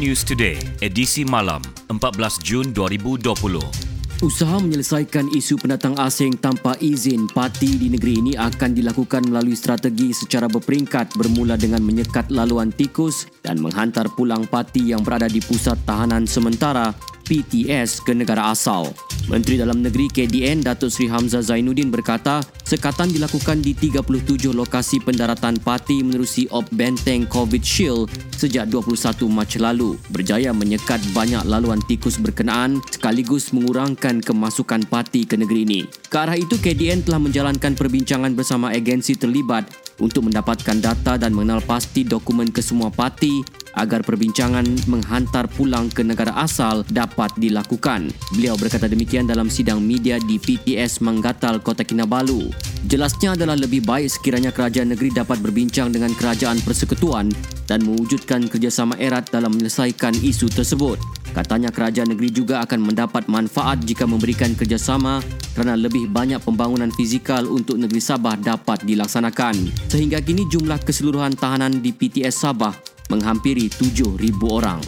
News Today, edisi malam, 14 Jun 2020. Usaha menyelesaikan isu pendatang asing tanpa izin parti di negeri ini akan dilakukan melalui strategi secara berperingkat bermula dengan menyekat laluan tikus dan menghantar pulang parti yang berada di pusat tahanan sementara PTS ke negara asal. Menteri Dalam Negeri KDN Datuk Seri Hamzah Zainuddin berkata, sekatan dilakukan di 37 lokasi pendaratan parti menerusi Op Benteng COVID Shield sejak 21 Mac lalu, berjaya menyekat banyak laluan tikus berkenaan sekaligus mengurangkan kemasukan parti ke negeri ini. Ke arah itu, KDN telah menjalankan perbincangan bersama agensi terlibat untuk mendapatkan data dan mengenal pasti dokumen kesemua parti agar perbincangan menghantar pulang ke negara asal dapat dilakukan. Beliau berkata demikian dalam sidang media di PTS Manggatal, Kota Kinabalu. Jelasnya adalah lebih baik sekiranya kerajaan negeri dapat berbincang dengan kerajaan persekutuan dan mewujudkan kerjasama erat dalam menyelesaikan isu tersebut. Katanya kerajaan negeri juga akan mendapat manfaat jika memberikan kerjasama kerana lebih banyak pembangunan fizikal untuk negeri Sabah dapat dilaksanakan. Sehingga kini jumlah keseluruhan tahanan di PTS Sabah menghampiri 7,000 orang.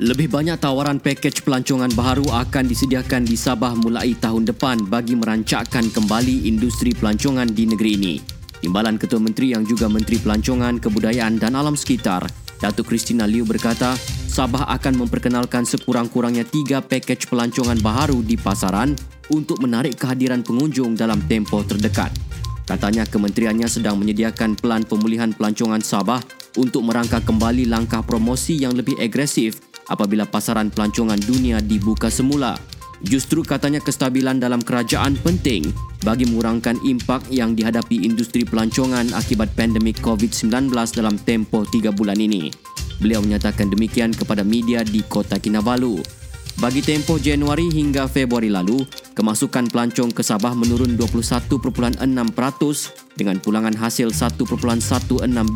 Lebih banyak tawaran pakej pelancongan baharu akan disediakan di Sabah mulai tahun depan bagi merancakkan kembali industri pelancongan di negeri ini. Timbalan Ketua Menteri yang juga Menteri Pelancongan, Kebudayaan dan Alam Sekitar, Datuk Christina Liu berkata, Sabah akan memperkenalkan sekurang-kurangnya tiga pakej pelancongan baharu di pasaran untuk menarik kehadiran pengunjung dalam tempoh terdekat. Katanya kementeriannya sedang menyediakan pelan pemulihan pelancongan Sabah untuk merangka kembali langkah promosi yang lebih agresif apabila pasaran pelancongan dunia dibuka semula. Justru katanya kestabilan dalam kerajaan penting bagi mengurangkan impak yang dihadapi industri pelancongan akibat pandemik COVID-19 dalam tempoh tiga bulan ini. Beliau menyatakan demikian kepada media di Kota Kinabalu. Bagi tempoh Januari hingga Februari lalu, kemasukan pelancong ke Sabah menurun 21.6% dengan pulangan hasil 1.16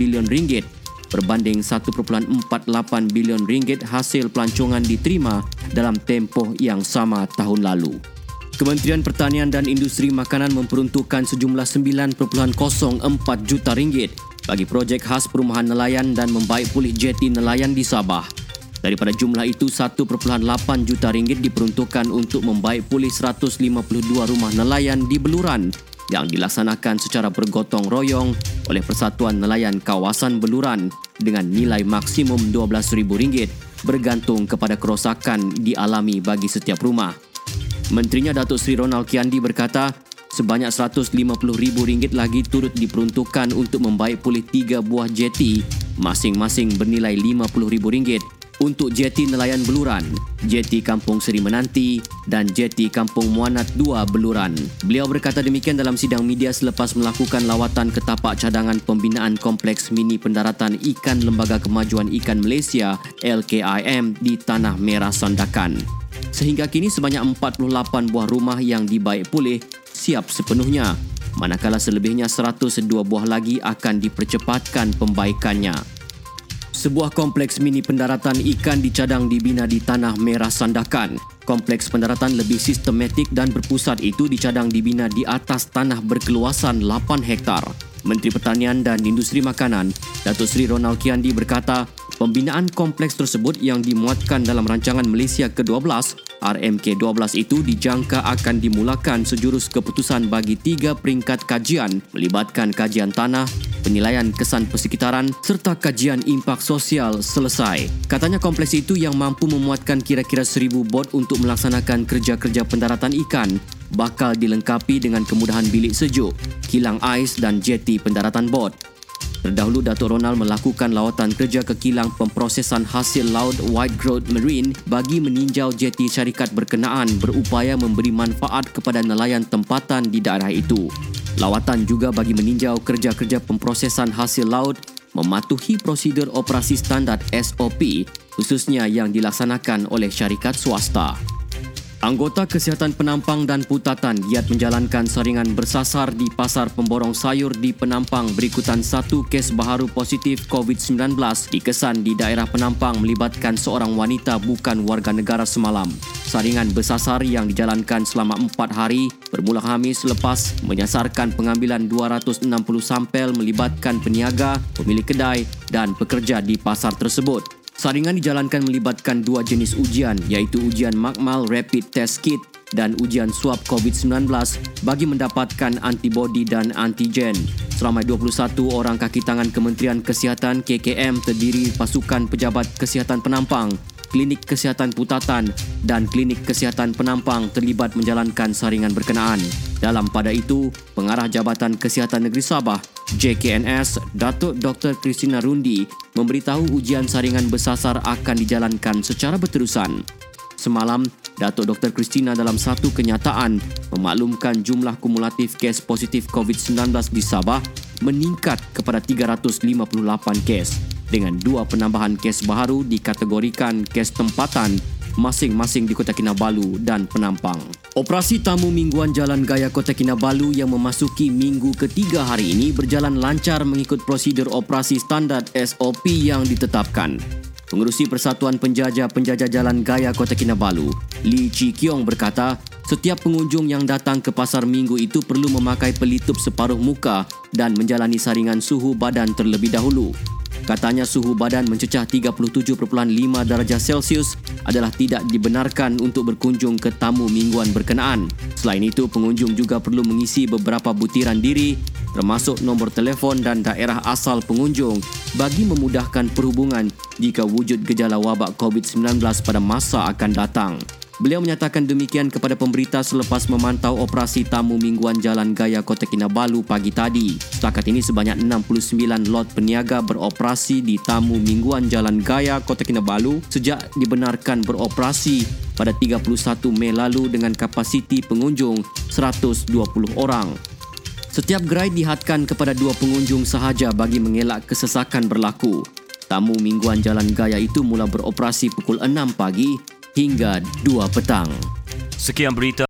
bilion ringgit berbanding 1.48 bilion ringgit hasil pelancongan diterima dalam tempoh yang sama tahun lalu. Kementerian Pertanian dan Industri Makanan memperuntukkan sejumlah 9.04 juta ringgit bagi projek khas perumahan nelayan dan membaik pulih jeti nelayan di Sabah. Daripada jumlah itu, 1.8 juta ringgit diperuntukkan untuk membaik pulih 152 rumah nelayan di Beluran yang dilaksanakan secara bergotong royong oleh Persatuan Nelayan Kawasan Beluran dengan nilai maksimum RM12,000 bergantung kepada kerosakan dialami bagi setiap rumah. Menterinya Datuk Seri Ronald Kiandi berkata, sebanyak RM150,000 lagi turut diperuntukkan untuk membaik pulih tiga buah jeti masing-masing bernilai RM50,000 untuk jeti nelayan Beluran, jeti Kampung Seri Menanti dan jeti Kampung Muanat 2 Beluran. Beliau berkata demikian dalam sidang media selepas melakukan lawatan ke tapak cadangan pembinaan Kompleks Mini Pendaratan Ikan Lembaga Kemajuan Ikan Malaysia LKIM di Tanah Merah Sandakan. Sehingga kini sebanyak 48 buah rumah yang dibaik pulih siap sepenuhnya manakala selebihnya 102 buah lagi akan dipercepatkan pembaikannya. Sebuah kompleks mini pendaratan ikan dicadang dibina di Tanah Merah Sandakan. Kompleks pendaratan lebih sistematik dan berpusat itu dicadang dibina di atas tanah berkeluasan 8 hektar. Menteri Pertanian dan Industri Makanan, Datuk Seri Ronald Kiandi berkata, pembinaan kompleks tersebut yang dimuatkan dalam rancangan Malaysia ke-12, RMK-12 itu dijangka akan dimulakan sejurus keputusan bagi tiga peringkat kajian melibatkan kajian tanah, penilaian kesan persekitaran serta kajian impak sosial selesai. Katanya kompleks itu yang mampu memuatkan kira-kira seribu bot untuk melaksanakan kerja-kerja pendaratan ikan bakal dilengkapi dengan kemudahan bilik sejuk, kilang ais dan jeti pendaratan bot. Terdahulu Datuk Ronald melakukan lawatan kerja ke kilang pemprosesan hasil laut White Growth Marine bagi meninjau jeti syarikat berkenaan berupaya memberi manfaat kepada nelayan tempatan di daerah itu. Lawatan juga bagi meninjau kerja-kerja pemprosesan hasil laut mematuhi prosedur operasi standard SOP khususnya yang dilaksanakan oleh syarikat swasta. Anggota Kesihatan Penampang dan Putatan giat menjalankan saringan bersasar di pasar pemborong sayur di Penampang berikutan satu kes baharu positif COVID-19 dikesan di daerah Penampang melibatkan seorang wanita bukan warga negara semalam. Saringan bersasar yang dijalankan selama empat hari bermula Khamis selepas menyasarkan pengambilan 260 sampel melibatkan peniaga, pemilik kedai dan pekerja di pasar tersebut. Saringan dijalankan melibatkan dua jenis ujian iaitu ujian Makmal Rapid Test Kit dan ujian swab COVID-19 bagi mendapatkan antibodi dan antigen. Seramai 21 orang kaki tangan Kementerian Kesihatan KKM terdiri pasukan pejabat kesihatan penampang, klinik kesihatan putatan dan klinik kesihatan penampang terlibat menjalankan saringan berkenaan. Dalam pada itu, Pengarah Jabatan Kesihatan Negeri Sabah JKNS Datuk Dr. Christina Rundi memberitahu ujian saringan bersasar akan dijalankan secara berterusan. Semalam, Datuk Dr. Christina dalam satu kenyataan memaklumkan jumlah kumulatif kes positif COVID-19 di Sabah meningkat kepada 358 kes dengan dua penambahan kes baru dikategorikan kes tempatan masing-masing di Kota Kinabalu dan Penampang. Operasi tamu mingguan Jalan Gaya Kota Kinabalu yang memasuki minggu ketiga hari ini berjalan lancar mengikut prosedur operasi standard SOP yang ditetapkan. Pengerusi Persatuan Penjajah-Penjajah Jalan Gaya Kota Kinabalu, Lee Chi Kiong berkata, setiap pengunjung yang datang ke pasar minggu itu perlu memakai pelitup separuh muka dan menjalani saringan suhu badan terlebih dahulu. Katanya suhu badan mencecah 37.5 darjah Celsius adalah tidak dibenarkan untuk berkunjung ke tamu mingguan berkenaan. Selain itu, pengunjung juga perlu mengisi beberapa butiran diri termasuk nombor telefon dan daerah asal pengunjung bagi memudahkan perhubungan jika wujud gejala wabak COVID-19 pada masa akan datang. Beliau menyatakan demikian kepada pemberita selepas memantau operasi tamu mingguan Jalan Gaya Kota Kinabalu pagi tadi. Setakat ini sebanyak 69 lot peniaga beroperasi di tamu mingguan Jalan Gaya Kota Kinabalu sejak dibenarkan beroperasi pada 31 Mei lalu dengan kapasiti pengunjung 120 orang. Setiap gerai dihadkan kepada dua pengunjung sahaja bagi mengelak kesesakan berlaku. Tamu mingguan Jalan Gaya itu mula beroperasi pukul 6 pagi hingga 2 petang. Sekian berita